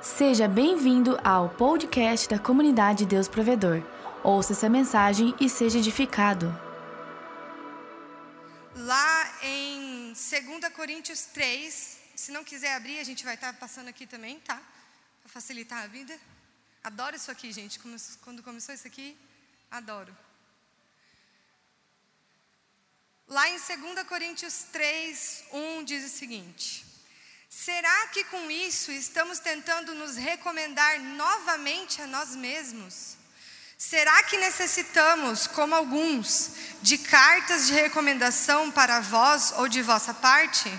Seja bem-vindo ao podcast da comunidade Deus Provedor. Ouça essa mensagem e seja edificado. Lá em 2 Coríntios 3, se não quiser abrir, a gente vai estar passando aqui também, tá? Para facilitar a vida. Adoro isso aqui, gente. Quando começou isso aqui, adoro. Lá em 2 Coríntios 3, 1 diz o seguinte: Será que com isso estamos tentando nos recomendar novamente a nós mesmos? Será que necessitamos, como alguns, de cartas de recomendação para vós ou de vossa parte?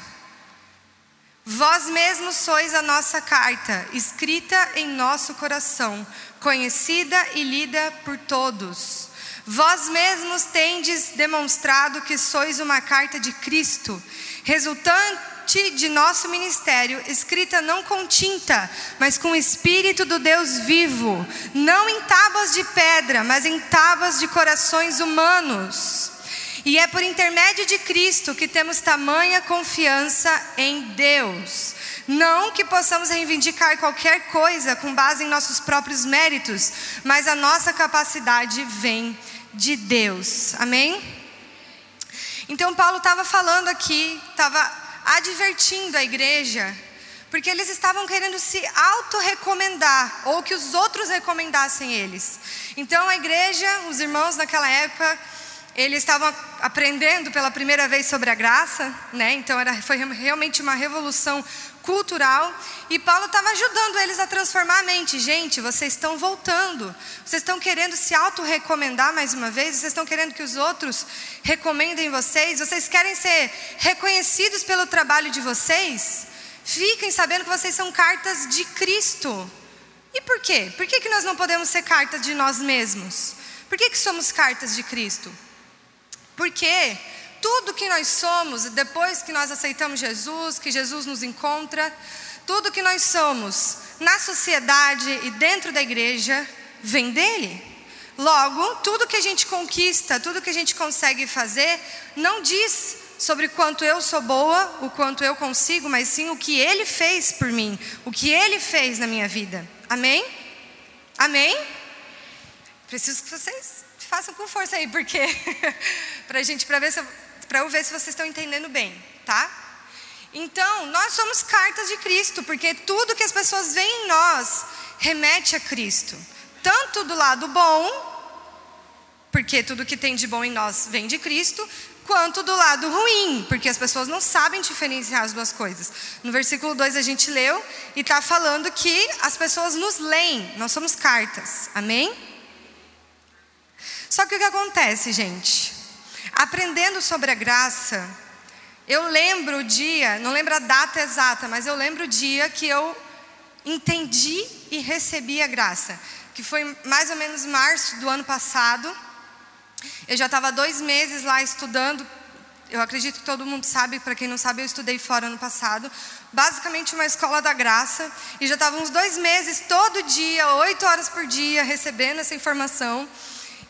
Vós mesmos sois a nossa carta, escrita em nosso coração, conhecida e lida por todos. Vós mesmos tendes demonstrado que sois uma carta de Cristo, resultante de nosso ministério, escrita não com tinta, mas com o Espírito do Deus vivo, não em tábuas de pedra, mas em tábuas de corações humanos. E é por intermédio de Cristo que temos tamanha confiança em Deus. Não que possamos reivindicar qualquer coisa com base em nossos próprios méritos, mas a nossa capacidade vem de Deus. Amém? Então, Paulo estava falando aqui, estava advertindo a igreja, porque eles estavam querendo se auto-recomendar, ou que os outros recomendassem eles. Então, a igreja, os irmãos naquela época, eles estavam aprendendo pela primeira vez sobre a graça, né? Então, era, foi realmente uma revolução cultural. E Paulo estava ajudando eles a transformar a mente. Gente, vocês estão voltando. Vocês estão querendo se auto-recomendar mais uma vez? Vocês estão querendo que os outros recomendem vocês? Vocês querem ser reconhecidos pelo trabalho de vocês? Fiquem sabendo que vocês são cartas de Cristo. E por quê? Por que, que nós não podemos ser cartas de nós mesmos? Por que, que somos cartas de Cristo? Porque tudo que nós somos, depois que nós aceitamos Jesus, que Jesus nos encontra, tudo que nós somos na sociedade e dentro da igreja vem dele. Logo, tudo que a gente conquista, tudo que a gente consegue fazer, não diz sobre quanto eu sou boa, o quanto eu consigo, mas sim o que ele fez por mim, o que ele fez na minha vida. Amém? Amém? Preciso que vocês façam com força aí, porque para a gente, para ver se eu para eu ver se vocês estão entendendo bem, tá? Então, nós somos cartas de Cristo, porque tudo que as pessoas veem em nós remete a Cristo. Tanto do lado bom, porque tudo que tem de bom em nós vem de Cristo, quanto do lado ruim, porque as pessoas não sabem diferenciar as duas coisas. No versículo 2 a gente leu e está falando que as pessoas nos leem, nós somos cartas, amém? Só que o que acontece, gente? Aprendendo sobre a graça, eu lembro o dia, não lembro a data exata, mas eu lembro o dia que eu entendi e recebi a graça, que foi mais ou menos março do ano passado. Eu já estava dois meses lá estudando. Eu acredito que todo mundo sabe, para quem não sabe, eu estudei fora ano passado. Basicamente uma escola da graça. E já estava uns dois meses, todo dia, oito horas por dia, recebendo essa informação.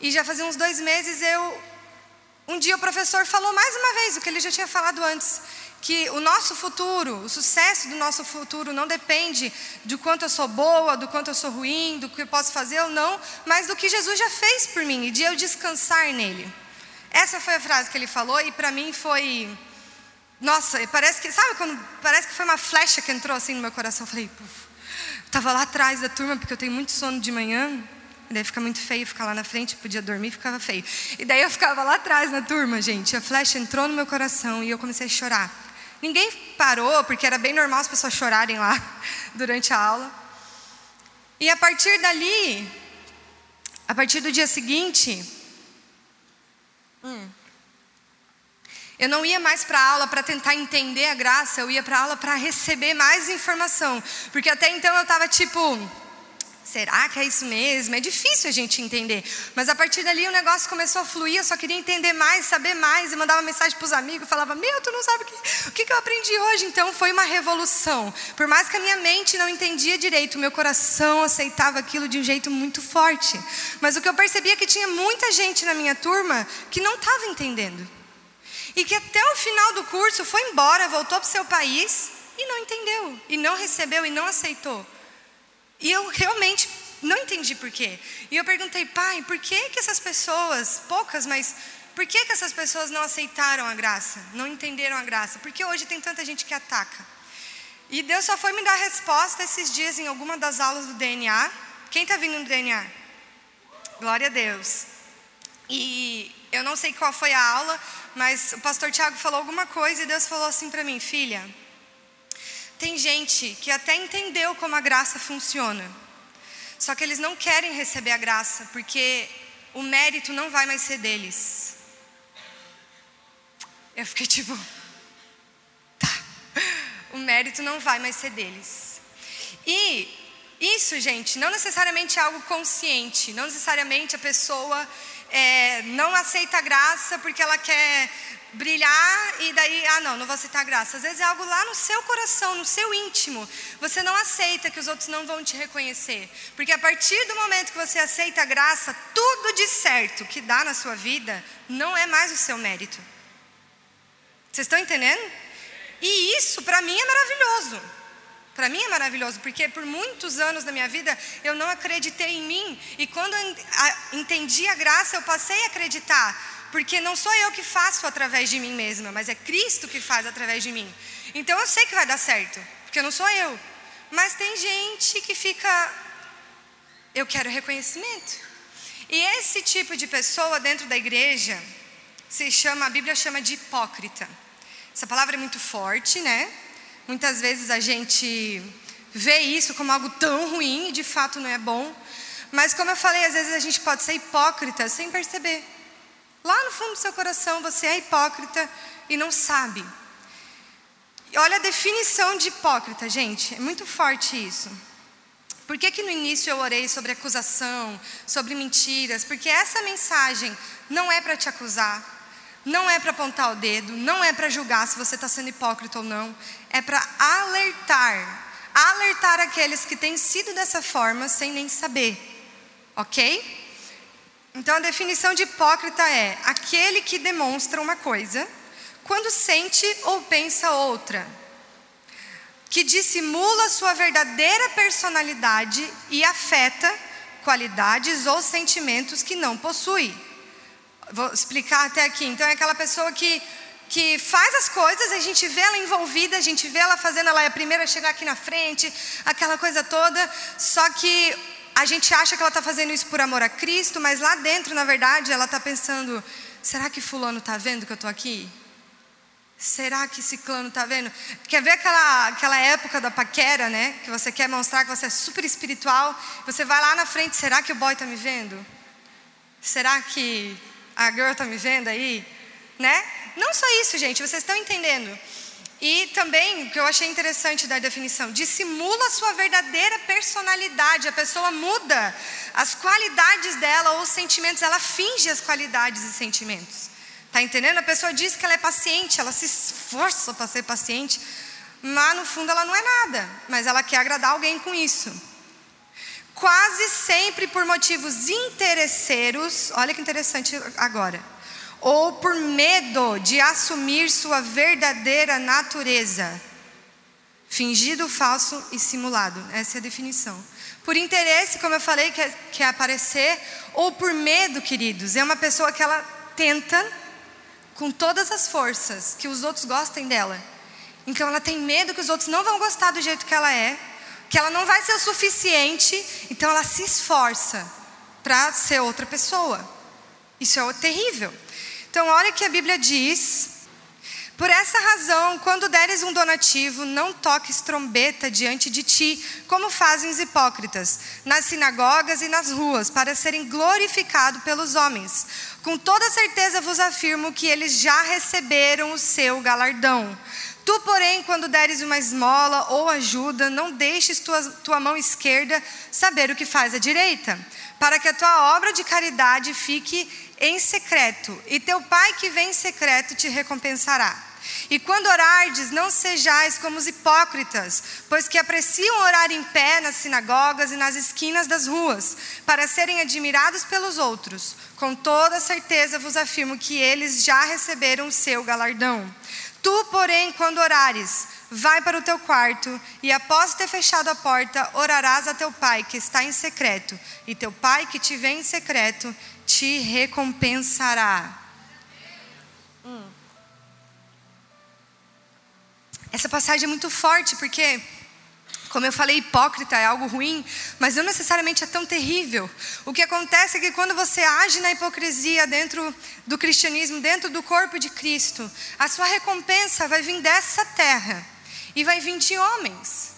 E já fazia uns dois meses eu um dia o professor falou mais uma vez o que ele já tinha falado antes, que o nosso futuro, o sucesso do nosso futuro não depende de quanto eu sou boa, do quanto eu sou ruim, do que eu posso fazer ou não, mas do que Jesus já fez por mim e de eu descansar nele. Essa foi a frase que ele falou e para mim foi nossa, parece que sabe quando parece que foi uma flecha que entrou assim no meu coração, eu falei, puf, estava lá atrás da turma porque eu tenho muito sono de manhã. E daí fica muito feio ficar lá na frente, podia dormir, ficava feio. E daí eu ficava lá atrás na turma, gente. A flecha entrou no meu coração e eu comecei a chorar. Ninguém parou, porque era bem normal as pessoas chorarem lá durante a aula. E a partir dali, a partir do dia seguinte, hum, eu não ia mais para a aula para tentar entender a graça, eu ia para a aula para receber mais informação. Porque até então eu estava tipo Será que é isso mesmo? É difícil a gente entender. Mas a partir dali o negócio começou a fluir, eu só queria entender mais, saber mais, e mandava mensagem para os amigos, falava: Meu, tu não sabe o que, o que eu aprendi hoje. Então foi uma revolução. Por mais que a minha mente não entendia direito, o meu coração aceitava aquilo de um jeito muito forte. Mas o que eu percebia é que tinha muita gente na minha turma que não estava entendendo. E que até o final do curso foi embora, voltou para o seu país e não entendeu, e não recebeu, e não aceitou. E eu realmente não entendi por quê. E eu perguntei, pai, por que, que essas pessoas, poucas, mas por que, que essas pessoas não aceitaram a graça? Não entenderam a graça? Por que hoje tem tanta gente que ataca? E Deus só foi me dar resposta esses dias em alguma das aulas do DNA. Quem está vindo no DNA? Glória a Deus. E eu não sei qual foi a aula, mas o pastor Tiago falou alguma coisa e Deus falou assim para mim, filha. Tem gente que até entendeu como a graça funciona, só que eles não querem receber a graça porque o mérito não vai mais ser deles. Eu fiquei tipo, o mérito não vai mais ser deles. E isso, gente, não necessariamente é algo consciente, não necessariamente a pessoa é, não aceita a graça porque ela quer brilhar e daí, ah, não, não vou aceitar a graça. Às vezes é algo lá no seu coração, no seu íntimo. Você não aceita que os outros não vão te reconhecer. Porque a partir do momento que você aceita a graça, tudo de certo que dá na sua vida não é mais o seu mérito. Vocês estão entendendo? E isso para mim é maravilhoso. Para mim é maravilhoso, porque por muitos anos da minha vida eu não acreditei em mim. E quando eu entendi a graça, eu passei a acreditar. Porque não sou eu que faço através de mim mesma, mas é Cristo que faz através de mim. Então eu sei que vai dar certo, porque não sou eu. Mas tem gente que fica. Eu quero reconhecimento. E esse tipo de pessoa dentro da igreja se chama, a Bíblia chama de hipócrita. Essa palavra é muito forte, né? Muitas vezes a gente vê isso como algo tão ruim e de fato não é bom. Mas como eu falei, às vezes a gente pode ser hipócrita sem perceber. Lá no fundo do seu coração você é hipócrita e não sabe. E olha a definição de hipócrita, gente, é muito forte isso. Por que, que no início eu orei sobre acusação, sobre mentiras? Porque essa mensagem não é para te acusar, não é para apontar o dedo, não é para julgar se você está sendo hipócrita ou não, é para alertar alertar aqueles que têm sido dessa forma sem nem saber, ok? Então a definição de hipócrita é aquele que demonstra uma coisa quando sente ou pensa outra, que dissimula sua verdadeira personalidade e afeta qualidades ou sentimentos que não possui. Vou explicar até aqui. Então, é aquela pessoa que, que faz as coisas, a gente vê ela envolvida, a gente vê ela fazendo, ela é a primeira a chegar aqui na frente, aquela coisa toda, só que a gente acha que ela está fazendo isso por amor a Cristo, mas lá dentro, na verdade, ela está pensando: será que Fulano está vendo que eu estou aqui? Será que Ciclano está vendo? Quer ver aquela, aquela época da paquera, né? Que você quer mostrar que você é super espiritual. Você vai lá na frente, será que o boy está me vendo? Será que a girl está me vendo aí? Né? Não só isso, gente, vocês estão entendendo. E também, o que eu achei interessante da definição, dissimula sua verdadeira personalidade. A pessoa muda as qualidades dela ou os sentimentos, ela finge as qualidades e sentimentos. Tá entendendo? A pessoa diz que ela é paciente, ela se esforça para ser paciente, mas no fundo ela não é nada, mas ela quer agradar alguém com isso quase sempre por motivos interesseiros, olha que interessante agora, ou por medo de assumir sua verdadeira natureza. Fingido, falso e simulado, essa é a definição. Por interesse, como eu falei, quer, quer aparecer, ou por medo, queridos, é uma pessoa que ela tenta, com todas as forças, que os outros gostem dela. Então ela tem medo que os outros não vão gostar do jeito que ela é, que ela não vai ser o suficiente, então ela se esforça para ser outra pessoa. Isso é terrível. Então, olha que a Bíblia diz: Por essa razão, quando deres um donativo, não toques trombeta diante de ti, como fazem os hipócritas, nas sinagogas e nas ruas, para serem glorificados pelos homens. Com toda certeza vos afirmo que eles já receberam o seu galardão. Tu, porém, quando deres uma esmola ou ajuda, não deixes tua, tua mão esquerda saber o que faz a direita, para que a tua obra de caridade fique em secreto, e teu pai que vem em secreto te recompensará. E quando orardes, não sejais como os hipócritas, pois que apreciam orar em pé nas sinagogas e nas esquinas das ruas, para serem admirados pelos outros. Com toda certeza vos afirmo que eles já receberam o seu galardão. Tu, porém, quando orares, vai para o teu quarto e, após ter fechado a porta, orarás a teu pai que está em secreto, e teu pai que te vê em secreto te recompensará. Essa passagem é muito forte porque como eu falei, hipócrita é algo ruim, mas não necessariamente é tão terrível. O que acontece é que quando você age na hipocrisia dentro do cristianismo, dentro do corpo de Cristo, a sua recompensa vai vir dessa terra e vai vir de homens.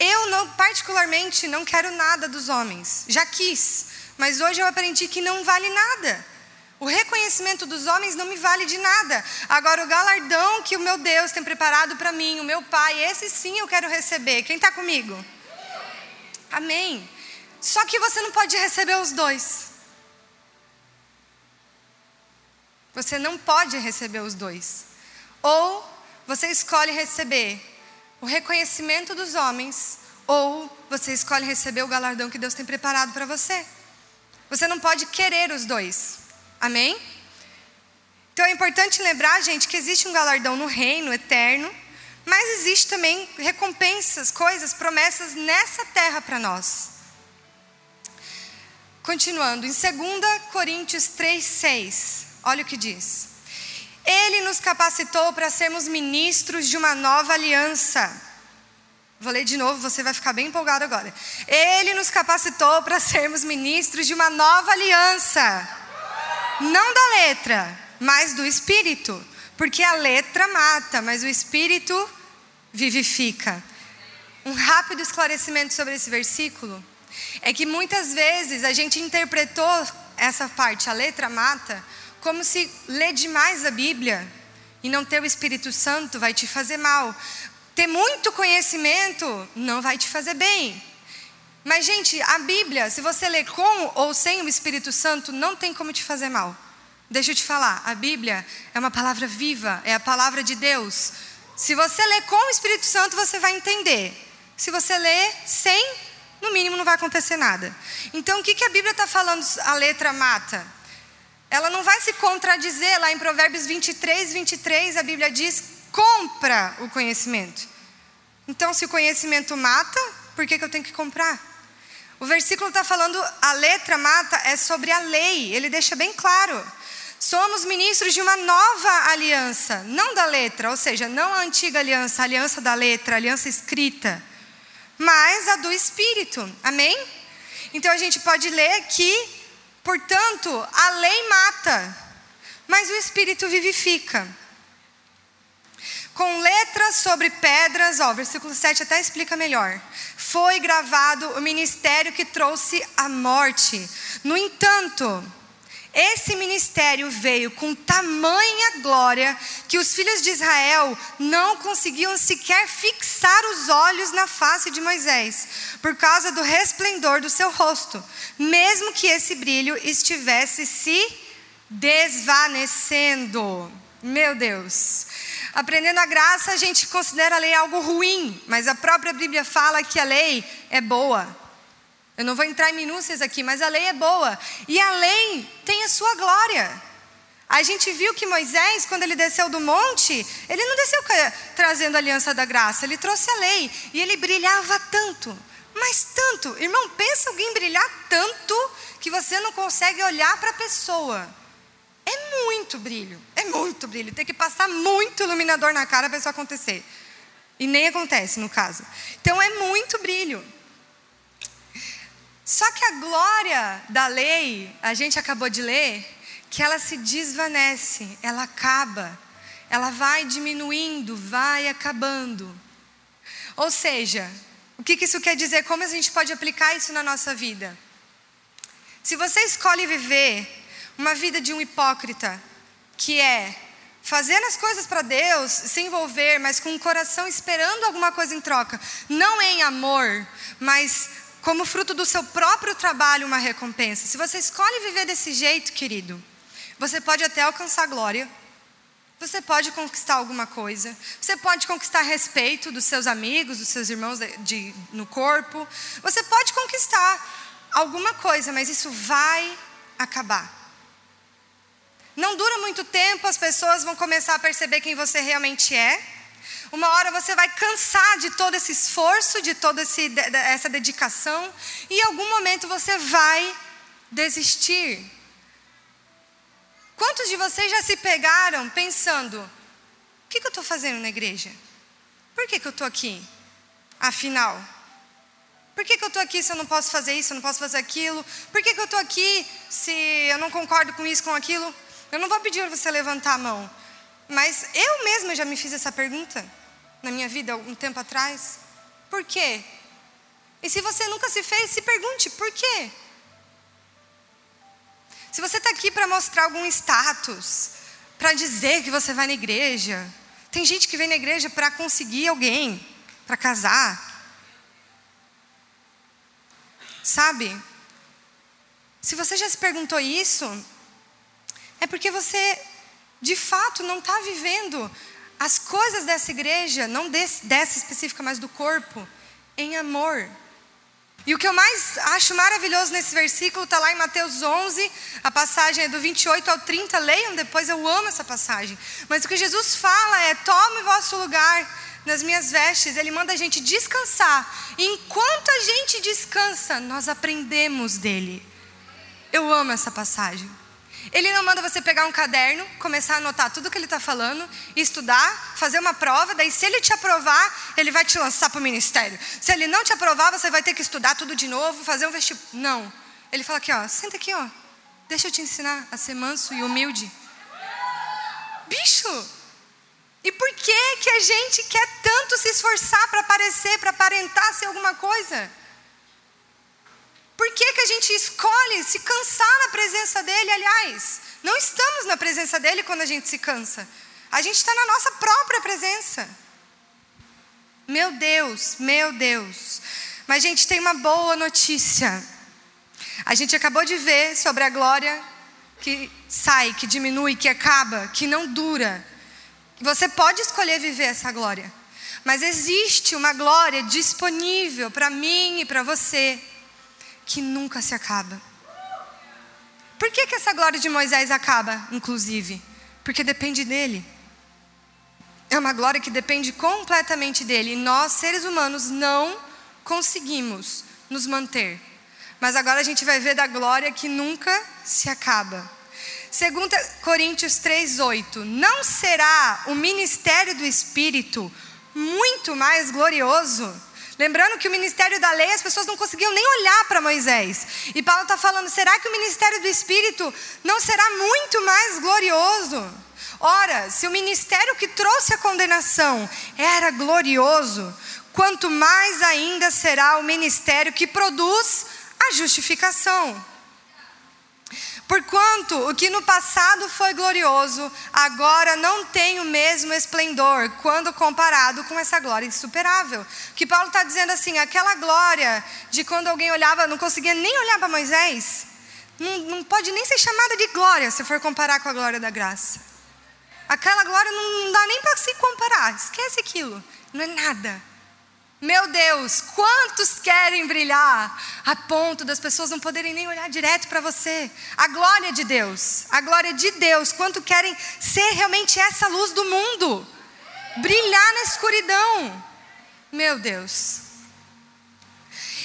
Eu não, particularmente não quero nada dos homens. Já quis, mas hoje eu aprendi que não vale nada. O reconhecimento dos homens não me vale de nada. Agora, o galardão que o meu Deus tem preparado para mim, o meu Pai, esse sim eu quero receber. Quem está comigo? Amém. Só que você não pode receber os dois. Você não pode receber os dois. Ou você escolhe receber o reconhecimento dos homens, ou você escolhe receber o galardão que Deus tem preparado para você. Você não pode querer os dois. Amém? Então é importante lembrar, gente, que existe um galardão no reino eterno, mas existe também recompensas, coisas, promessas nessa terra para nós. Continuando, em 2 Coríntios 3,6, olha o que diz. Ele nos capacitou para sermos ministros de uma nova aliança. Vou ler de novo, você vai ficar bem empolgado agora. Ele nos capacitou para sermos ministros de uma nova aliança não da letra, mas do espírito. Porque a letra mata, mas o espírito vivifica. Um rápido esclarecimento sobre esse versículo é que muitas vezes a gente interpretou essa parte, a letra mata, como se ler demais a Bíblia e não ter o Espírito Santo vai te fazer mal. Ter muito conhecimento não vai te fazer bem. Mas, gente, a Bíblia, se você ler com ou sem o Espírito Santo, não tem como te fazer mal. Deixa eu te falar, a Bíblia é uma palavra viva, é a palavra de Deus. Se você ler com o Espírito Santo, você vai entender. Se você ler sem, no mínimo não vai acontecer nada. Então, o que, que a Bíblia está falando, a letra mata? Ela não vai se contradizer lá em Provérbios 23, 23, a Bíblia diz: compra o conhecimento. Então, se o conhecimento mata, por que, que eu tenho que comprar? O versículo está falando, a letra mata é sobre a lei, ele deixa bem claro. Somos ministros de uma nova aliança, não da letra, ou seja, não a antiga aliança, a aliança da letra, a aliança escrita, mas a do Espírito, amém? Então a gente pode ler que, portanto, a lei mata, mas o Espírito vivifica com letras sobre pedras, ó, versículo 7 até explica melhor. Foi gravado o ministério que trouxe a morte. No entanto, esse ministério veio com tamanha glória que os filhos de Israel não conseguiam sequer fixar os olhos na face de Moisés, por causa do resplendor do seu rosto, mesmo que esse brilho estivesse se desvanecendo. Meu Deus. Aprendendo a graça, a gente considera a lei algo ruim, mas a própria Bíblia fala que a lei é boa. Eu não vou entrar em minúcias aqui, mas a lei é boa. E a lei tem a sua glória. A gente viu que Moisés, quando ele desceu do monte, ele não desceu trazendo a aliança da graça, ele trouxe a lei. E ele brilhava tanto, mas tanto. Irmão, pensa alguém brilhar tanto que você não consegue olhar para a pessoa. É muito brilho, é muito brilho. Tem que passar muito iluminador na cara para isso acontecer. E nem acontece no caso. Então é muito brilho. Só que a glória da lei, a gente acabou de ler, que ela se desvanece, ela acaba, ela vai diminuindo, vai acabando. Ou seja, o que isso quer dizer? Como a gente pode aplicar isso na nossa vida? Se você escolhe viver uma vida de um hipócrita, que é fazer as coisas para Deus, se envolver, mas com o coração esperando alguma coisa em troca, não em amor, mas como fruto do seu próprio trabalho, uma recompensa. Se você escolhe viver desse jeito, querido, você pode até alcançar glória, você pode conquistar alguma coisa, você pode conquistar respeito dos seus amigos, dos seus irmãos de, de, no corpo, você pode conquistar alguma coisa, mas isso vai acabar. Não dura muito tempo, as pessoas vão começar a perceber quem você realmente é. Uma hora você vai cansar de todo esse esforço, de toda essa dedicação, e em algum momento você vai desistir. Quantos de vocês já se pegaram pensando: o que, que eu estou fazendo na igreja? Por que, que eu estou aqui? Afinal, por que, que eu estou aqui se eu não posso fazer isso, eu não posso fazer aquilo? Por que, que eu estou aqui se eu não concordo com isso, com aquilo? Eu não vou pedir você levantar a mão, mas eu mesma já me fiz essa pergunta na minha vida algum tempo atrás. Por quê? E se você nunca se fez, se pergunte por quê? Se você está aqui para mostrar algum status, para dizer que você vai na igreja, tem gente que vem na igreja para conseguir alguém, para casar. Sabe? Se você já se perguntou isso, é porque você, de fato, não está vivendo as coisas dessa igreja, não desse, dessa específica, mas do corpo, em amor. E o que eu mais acho maravilhoso nesse versículo está lá em Mateus 11, a passagem é do 28 ao 30. Leiam depois, eu amo essa passagem. Mas o que Jesus fala é: tome vosso lugar nas minhas vestes. Ele manda a gente descansar. E enquanto a gente descansa, nós aprendemos dele. Eu amo essa passagem. Ele não manda você pegar um caderno, começar a anotar tudo que ele está falando, estudar, fazer uma prova, daí se ele te aprovar, ele vai te lançar para o ministério. Se ele não te aprovar, você vai ter que estudar tudo de novo, fazer um vestibular. Não. Ele fala aqui, ó, senta aqui, ó. Deixa eu te ensinar a ser manso e humilde. Bicho! E por que que a gente quer tanto se esforçar para parecer, para aparentar ser alguma coisa? Por que, que a gente escolhe se cansar na presença dele? Aliás, não estamos na presença dele quando a gente se cansa. A gente está na nossa própria presença. Meu Deus, meu Deus. Mas, gente, tem uma boa notícia. A gente acabou de ver sobre a glória que sai, que diminui, que acaba, que não dura. Você pode escolher viver essa glória. Mas existe uma glória disponível para mim e para você que nunca se acaba. Por que, que essa glória de Moisés acaba, inclusive? Porque depende dele. É uma glória que depende completamente dele. E nós, seres humanos, não conseguimos nos manter. Mas agora a gente vai ver da glória que nunca se acaba. 2 Coríntios 3,8: Não será o ministério do Espírito muito mais glorioso? Lembrando que o ministério da lei, as pessoas não conseguiam nem olhar para Moisés. E Paulo está falando: será que o ministério do Espírito não será muito mais glorioso? Ora, se o ministério que trouxe a condenação era glorioso, quanto mais ainda será o ministério que produz a justificação. Porquanto o que no passado foi glorioso, agora não tem o mesmo esplendor quando comparado com essa glória insuperável. Que Paulo está dizendo assim: aquela glória de quando alguém olhava, não conseguia nem olhar para Moisés, não, não, pode nem ser chamada de glória se for comparar com a glória da graça. Aquela glória não, não dá nem para se comparar, esquece aquilo, não é nada. Meu Deus, quantos querem brilhar a ponto das pessoas não poderem nem olhar direto para você? A glória de Deus, a glória de Deus, quanto querem ser realmente essa luz do mundo, brilhar na escuridão. Meu Deus.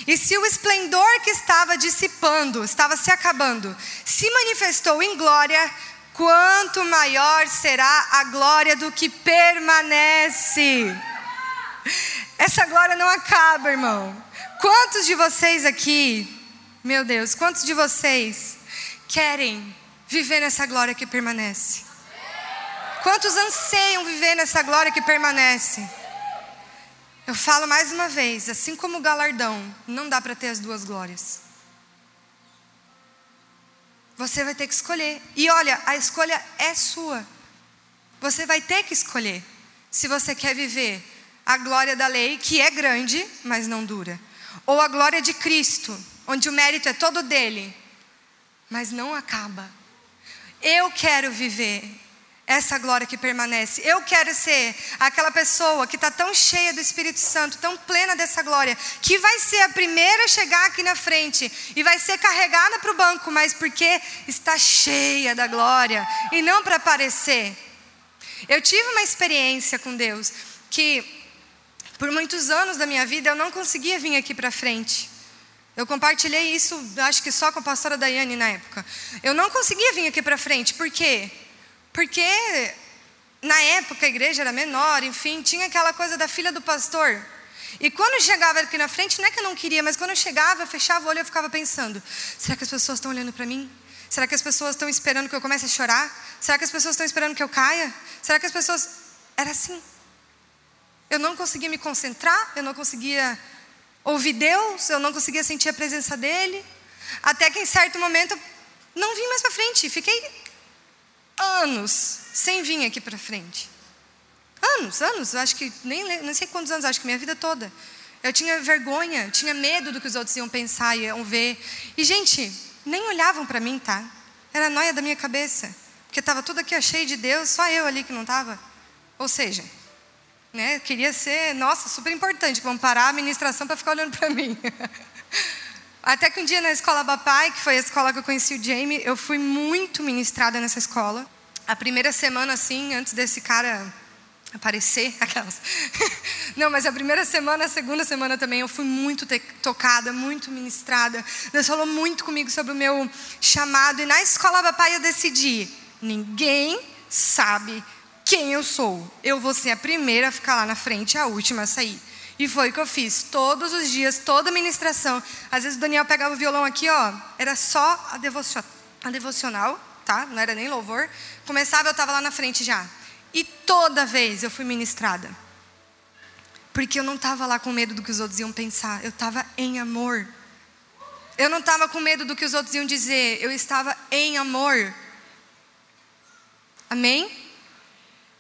E se o esplendor que estava dissipando, estava se acabando, se manifestou em glória, quanto maior será a glória do que permanece. Essa glória não acaba, irmão. Quantos de vocês aqui, meu Deus, quantos de vocês querem viver nessa glória que permanece? Quantos anseiam viver nessa glória que permanece? Eu falo mais uma vez, assim como o galardão, não dá para ter as duas glórias. Você vai ter que escolher. E olha, a escolha é sua. Você vai ter que escolher se você quer viver a glória da lei, que é grande, mas não dura. Ou a glória de Cristo, onde o mérito é todo dele, mas não acaba. Eu quero viver essa glória que permanece. Eu quero ser aquela pessoa que está tão cheia do Espírito Santo, tão plena dessa glória, que vai ser a primeira a chegar aqui na frente e vai ser carregada para o banco, mas porque está cheia da glória e não para aparecer. Eu tive uma experiência com Deus que por muitos anos da minha vida eu não conseguia vir aqui para frente. Eu compartilhei isso, acho que só com a pastora Daiane na época. Eu não conseguia vir aqui para frente, por quê? Porque na época a igreja era menor, enfim, tinha aquela coisa da filha do pastor. E quando chegava aqui na frente, não é que eu não queria, mas quando eu chegava, eu fechava o olho e eu ficava pensando: será que as pessoas estão olhando para mim? Será que as pessoas estão esperando que eu comece a chorar? Será que as pessoas estão esperando que eu caia? Será que as pessoas. Era assim. Eu não conseguia me concentrar, eu não conseguia ouvir Deus, eu não conseguia sentir a presença dEle. Até que em certo momento não vim mais para frente. Fiquei anos sem vir aqui para frente. Anos, anos, eu acho que nem não sei quantos anos, acho que minha vida toda. Eu tinha vergonha, tinha medo do que os outros iam pensar, iam ver. E, gente, nem olhavam para mim, tá? Era noia da minha cabeça. Porque estava tudo aqui cheio de Deus, só eu ali que não estava. Ou seja, né, queria ser, nossa, super importante, vamos parar a administração para ficar olhando para mim. Até que um dia na escola Bapai, que foi a escola que eu conheci o Jamie, eu fui muito ministrada nessa escola. A primeira semana, assim, antes desse cara aparecer, aquelas. Não, mas a primeira semana, a segunda semana também, eu fui muito tocada, muito ministrada. Deus falou muito comigo sobre o meu chamado. E na escola papai eu decidi: ninguém sabe quem eu sou. Eu vou ser a primeira a ficar lá na frente, a última a sair. E foi o que eu fiz. Todos os dias, toda a ministração. Às vezes o Daniel pegava o violão aqui, ó. Era só a, devocional, tá? Não era nem louvor. Começava, eu estava lá na frente já. E toda vez eu fui ministrada. Porque eu não estava lá com medo do que os outros iam pensar, eu estava em amor. Eu não estava com medo do que os outros iam dizer, eu estava em amor. Amém?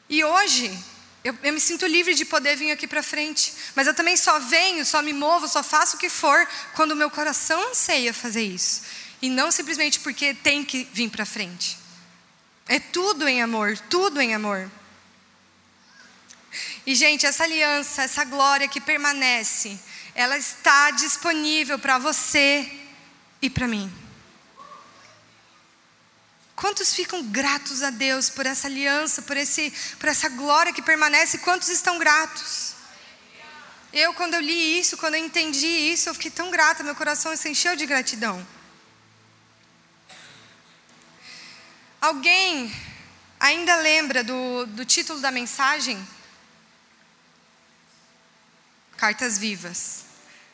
E hoje, eu, eu me sinto livre de poder vir aqui para frente. Mas eu também só venho, só me movo, só faço o que for quando o meu coração anseia fazer isso. E não simplesmente porque tem que vir para frente. É tudo em amor, tudo em amor. E, gente, essa aliança, essa glória que permanece, ela está disponível para você e para mim. Quantos ficam gratos a Deus por essa aliança, por, esse, por essa glória que permanece? Quantos estão gratos? Eu, quando eu li isso, quando eu entendi isso, eu fiquei tão grata, meu coração se encheu de gratidão. Alguém ainda lembra do, do título da mensagem? Cartas vivas.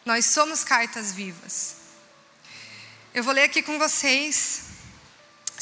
Nós somos cartas vivas. Eu vou ler aqui com vocês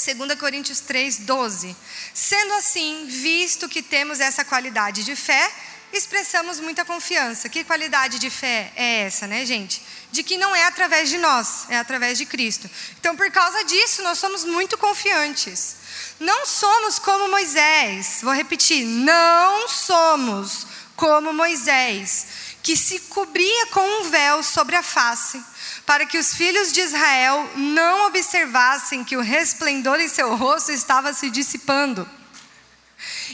2 Coríntios 3, 12. Sendo assim, visto que temos essa qualidade de fé, expressamos muita confiança. Que qualidade de fé é essa, né, gente? De que não é através de nós, é através de Cristo. Então, por causa disso, nós somos muito confiantes. Não somos como Moisés, vou repetir, não somos como Moisés, que se cobria com um véu sobre a face, para que os filhos de Israel não observassem que o resplendor em seu rosto estava se dissipando.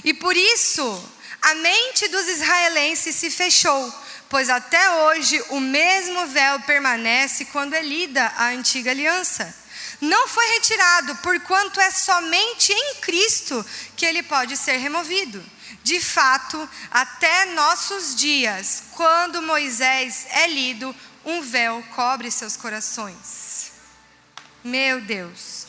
E por isso, a mente dos israelenses se fechou, pois até hoje o mesmo véu permanece quando é lida a antiga aliança. Não foi retirado, porquanto é somente em Cristo que ele pode ser removido. De fato, até nossos dias, quando Moisés é lido, um véu cobre seus corações. Meu Deus.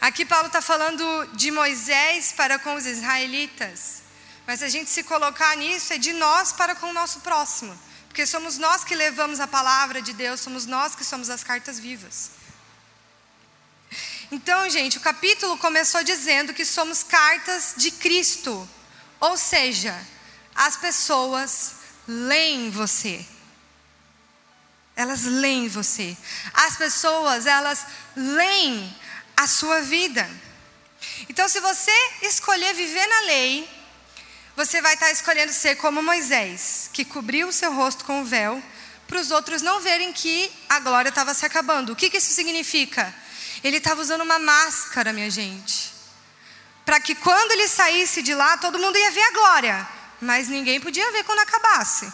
Aqui Paulo está falando de Moisés para com os israelitas. Mas a gente se colocar nisso é de nós para com o nosso próximo. Porque somos nós que levamos a palavra de Deus, somos nós que somos as cartas vivas. Então, gente, o capítulo começou dizendo que somos cartas de Cristo. Ou seja, as pessoas leem você. Elas leem você. As pessoas, elas leem a sua vida. Então, se você escolher viver na lei, você vai estar escolhendo ser como Moisés, que cobriu o seu rosto com o véu, para os outros não verem que a glória estava se acabando. O que, que isso significa? Ele estava usando uma máscara, minha gente para que quando ele saísse de lá, todo mundo ia ver a glória, mas ninguém podia ver quando acabasse.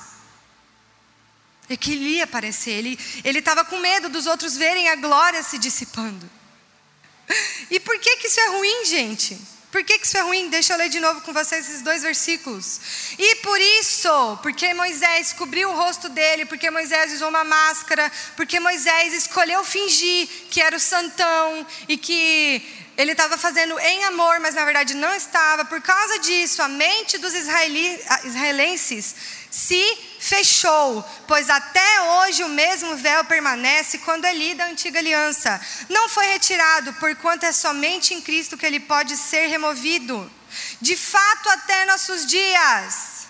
Ele ia aparecer, ele estava com medo dos outros verem a glória se dissipando. E por que, que isso é ruim, gente? Por que, que isso é ruim? Deixa eu ler de novo com vocês esses dois versículos. E por isso, porque Moisés cobriu o rosto dele, porque Moisés usou uma máscara, porque Moisés escolheu fingir que era o santão e que ele estava fazendo em amor, mas na verdade não estava. Por causa disso, a mente dos israelenses se fechou, pois até hoje o mesmo véu permanece quando é lida a antiga aliança. Não foi retirado, porquanto é somente em Cristo que ele pode ser removido. De fato, até nossos dias.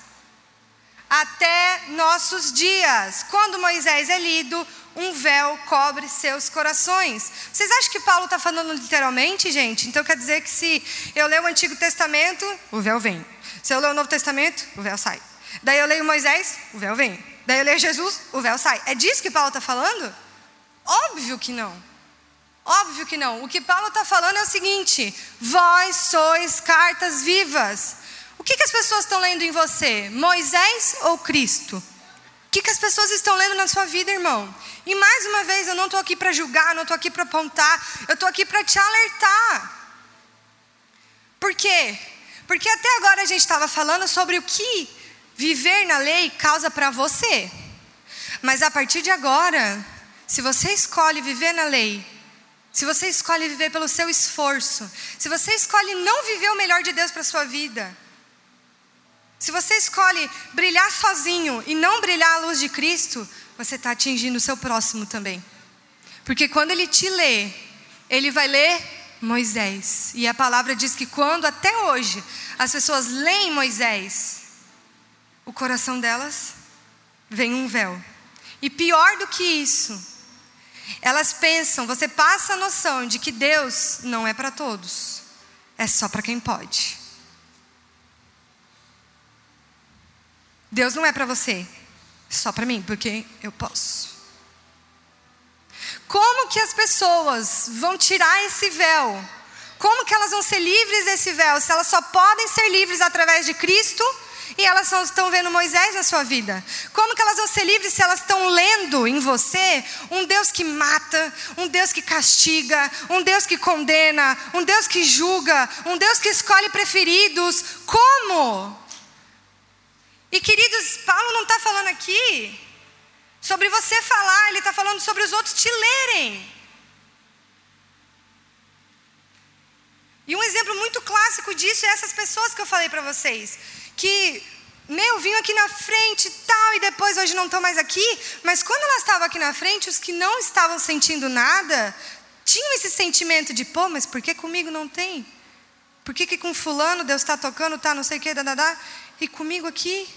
Até nossos dias. Quando Moisés é lido, um véu cobre seus corações. Vocês acham que Paulo está falando literalmente, gente? Então quer dizer que se eu ler o Antigo Testamento, o véu vem. Se eu ler o Novo Testamento, o véu sai. Daí eu leio Moisés, o véu vem. Daí eu leio Jesus, o véu sai. É disso que Paulo está falando? Óbvio que não. Óbvio que não. O que Paulo está falando é o seguinte: vós sois cartas vivas. O que, que as pessoas estão lendo em você? Moisés ou Cristo? O que, que as pessoas estão lendo na sua vida, irmão? E mais uma vez, eu não estou aqui para julgar, não estou aqui para apontar, eu estou aqui para te alertar. Por quê? Porque até agora a gente estava falando sobre o que Viver na lei causa para você. Mas a partir de agora, se você escolhe viver na lei, se você escolhe viver pelo seu esforço, se você escolhe não viver o melhor de Deus para sua vida, se você escolhe brilhar sozinho e não brilhar a luz de Cristo, você está atingindo o seu próximo também. Porque quando ele te lê, ele vai ler Moisés. E a palavra diz que quando até hoje as pessoas leem Moisés, o coração delas vem um véu. E pior do que isso, elas pensam, você passa a noção de que Deus não é para todos, é só para quem pode. Deus não é para você, só para mim, porque eu posso. Como que as pessoas vão tirar esse véu? Como que elas vão ser livres desse véu? Se elas só podem ser livres através de Cristo e elas estão vendo Moisés na sua vida. Como que elas vão ser livres se elas estão lendo em você um Deus que mata, um Deus que castiga, um Deus que condena, um Deus que julga, um Deus que escolhe preferidos? Como? E queridos, Paulo não está falando aqui sobre você falar, ele está falando sobre os outros te lerem. E um exemplo muito clássico disso é essas pessoas que eu falei para vocês que, meu, vinham aqui na frente tal, e depois hoje não estão mais aqui, mas quando elas estavam aqui na frente, os que não estavam sentindo nada, tinham esse sentimento de, pô, mas por que comigo não tem? Por que, que com fulano Deus está tocando, tá não sei o que, dadadá, e comigo aqui?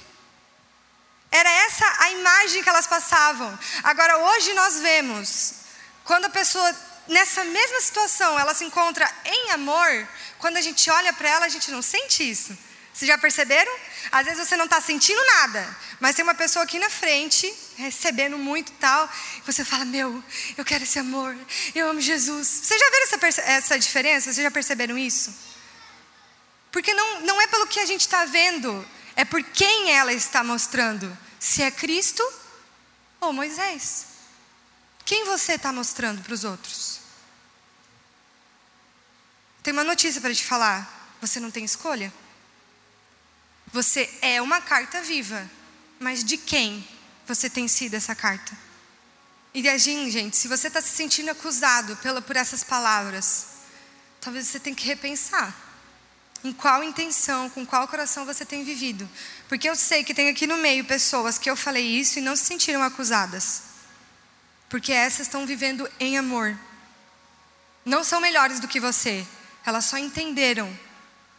Era essa a imagem que elas passavam. Agora, hoje nós vemos, quando a pessoa, nessa mesma situação, ela se encontra em amor, quando a gente olha para ela, a gente não sente isso. Vocês já perceberam? Às vezes você não está sentindo nada, mas tem uma pessoa aqui na frente, recebendo muito tal, e você fala: Meu, eu quero esse amor, eu amo Jesus. Vocês já viram essa, essa diferença? Vocês já perceberam isso? Porque não, não é pelo que a gente está vendo, é por quem ela está mostrando. Se é Cristo ou Moisés. Quem você está mostrando para os outros? Tem uma notícia para te falar: você não tem escolha. Você é uma carta viva, mas de quem você tem sido essa carta? E assim, gente, se você está se sentindo acusado pela, por essas palavras, talvez você tenha que repensar em qual intenção, com qual coração você tem vivido. Porque eu sei que tem aqui no meio pessoas que eu falei isso e não se sentiram acusadas. Porque essas estão vivendo em amor. Não são melhores do que você, elas só entenderam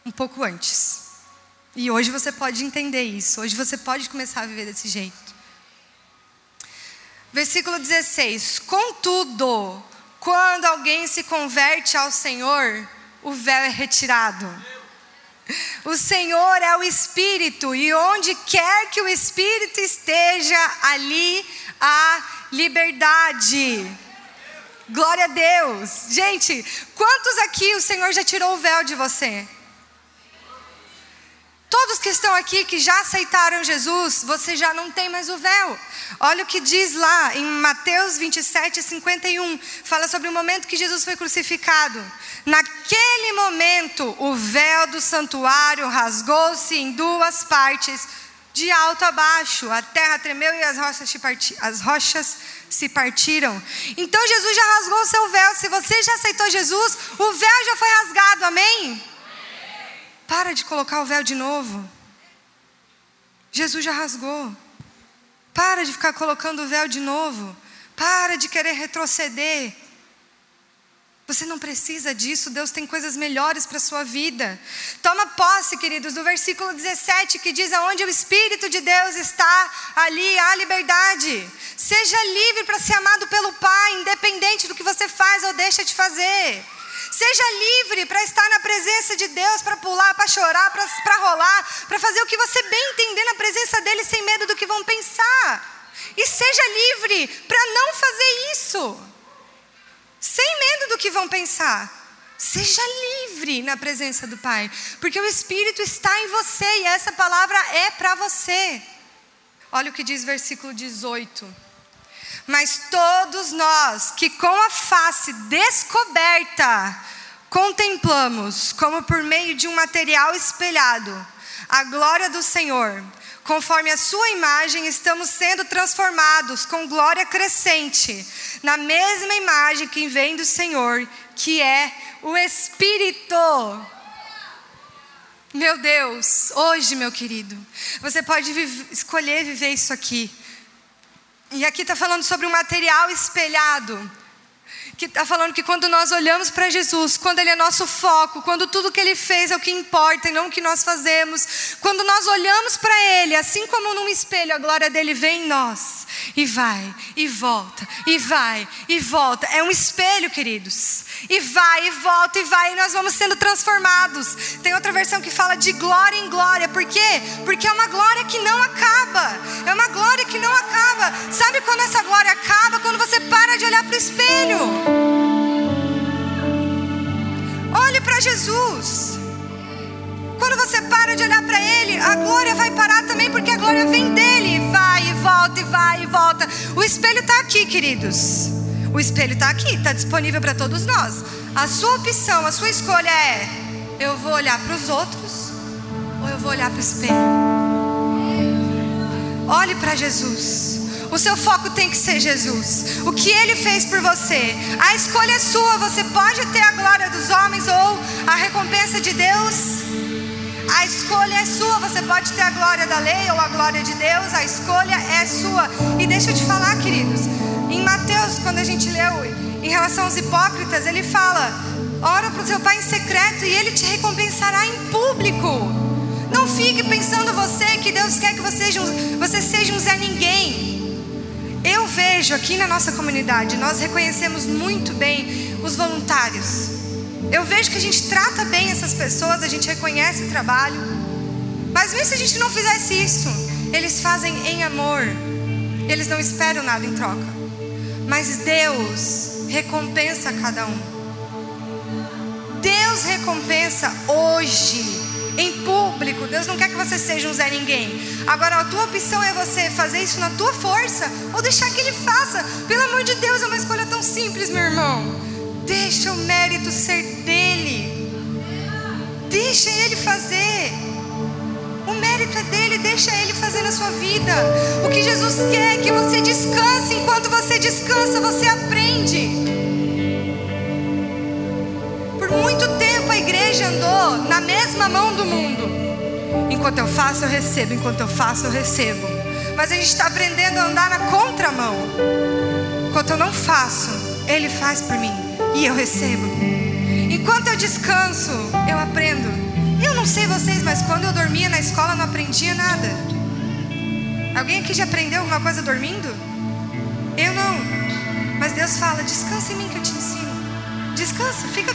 um pouco antes. E hoje você pode entender isso, hoje você pode começar a viver desse jeito. Versículo 16: Contudo, quando alguém se converte ao Senhor, o véu é retirado. O Senhor é o Espírito, e onde quer que o Espírito esteja, ali há liberdade. Glória a Deus. Gente, quantos aqui o Senhor já tirou o véu de você? Todos que estão aqui que já aceitaram Jesus, você já não tem mais o véu. Olha o que diz lá em Mateus 27, 51. Fala sobre o momento que Jesus foi crucificado. Naquele momento, o véu do santuário rasgou-se em duas partes, de alto a baixo. A terra tremeu e as rochas as rochas se partiram. Então Jesus já rasgou o seu véu. Se você já aceitou Jesus, o véu já foi rasgado. Amém? Para de colocar o véu de novo. Jesus já rasgou. Para de ficar colocando o véu de novo. Para de querer retroceder. Você não precisa disso, Deus tem coisas melhores para a sua vida. Toma posse, queridos, do versículo 17 que diz: Aonde o Espírito de Deus está, ali há liberdade. Seja livre para ser amado pelo Pai, independente do que você faz ou deixa de fazer. Seja livre para estar na presença de Deus, para pular, para chorar, para rolar, para fazer o que você bem entender na presença dEle, sem medo do que vão pensar. E seja livre para não fazer isso, sem medo do que vão pensar. Seja livre na presença do Pai, porque o Espírito está em você e essa palavra é para você. Olha o que diz versículo 18. Mas todos nós que com a face descoberta contemplamos, como por meio de um material espelhado, a glória do Senhor, conforme a Sua imagem, estamos sendo transformados com glória crescente, na mesma imagem que vem do Senhor, que é o Espírito. Meu Deus, hoje, meu querido, você pode escolher viver isso aqui. E aqui está falando sobre um material espelhado que está falando que quando nós olhamos para Jesus, quando Ele é nosso foco, quando tudo que Ele fez é o que importa e não o que nós fazemos, quando nós olhamos para Ele, assim como num espelho, a glória dele vem em nós, e vai, e volta, e vai, e volta. É um espelho, queridos. E vai, e volta, e vai, e nós vamos sendo transformados. Tem outra versão que fala de glória em glória, por quê? Porque é uma glória que não acaba, é uma glória que não acaba. Sabe quando essa glória acaba? Quando você para de olhar para o espelho. Olhe para Jesus. Quando você para de olhar para Ele, a glória vai parar também, porque a glória vem dele. Vai e volta, e vai e volta. O espelho está aqui, queridos. O espelho está aqui, está disponível para todos nós. A sua opção, a sua escolha é: eu vou olhar para os outros ou eu vou olhar para o espelho? Olhe para Jesus. O seu foco tem que ser Jesus. O que ele fez por você. A escolha é sua. Você pode ter a glória dos homens ou a recompensa de Deus. A escolha é sua. Você pode ter a glória da lei ou a glória de Deus. A escolha é sua. E deixa eu te falar, queridos. Em Mateus, quando a gente leu em relação aos hipócritas, ele fala: ora para o seu pai em secreto e ele te recompensará em público. Não fique pensando você que Deus quer que você seja você seja um Zé Ninguém. Eu vejo aqui na nossa comunidade, nós reconhecemos muito bem os voluntários. Eu vejo que a gente trata bem essas pessoas, a gente reconhece o trabalho. Mas mesmo se a gente não fizesse isso, eles fazem em amor. Eles não esperam nada em troca. Mas Deus recompensa cada um. Deus recompensa hoje em público. Deus não quer que você seja um Zé Ninguém. Agora, a tua opção é você fazer isso na tua força ou deixar que Ele faça. Pelo amor de Deus, é uma escolha tão simples, meu irmão. Deixa o mérito ser dele. Deixa Ele fazer. Mérito é dele, deixa ele fazer na sua vida. O que Jesus quer é que você descanse. Enquanto você descansa, você aprende. Por muito tempo a igreja andou na mesma mão do mundo. Enquanto eu faço, eu recebo. Enquanto eu faço, eu recebo. Mas a gente está aprendendo a andar na contramão. Enquanto eu não faço, Ele faz por mim e eu recebo. Enquanto eu descanso, eu aprendo. Eu não sei vocês, mas quando eu dormia na escola, não aprendia nada. Alguém aqui já aprendeu alguma coisa dormindo? Eu não. Mas Deus fala: descansa em mim que eu te ensino. Descansa, fica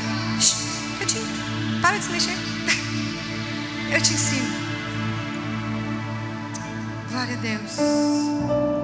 quietinho. Para de se mexer. Eu te ensino. Glória a Deus.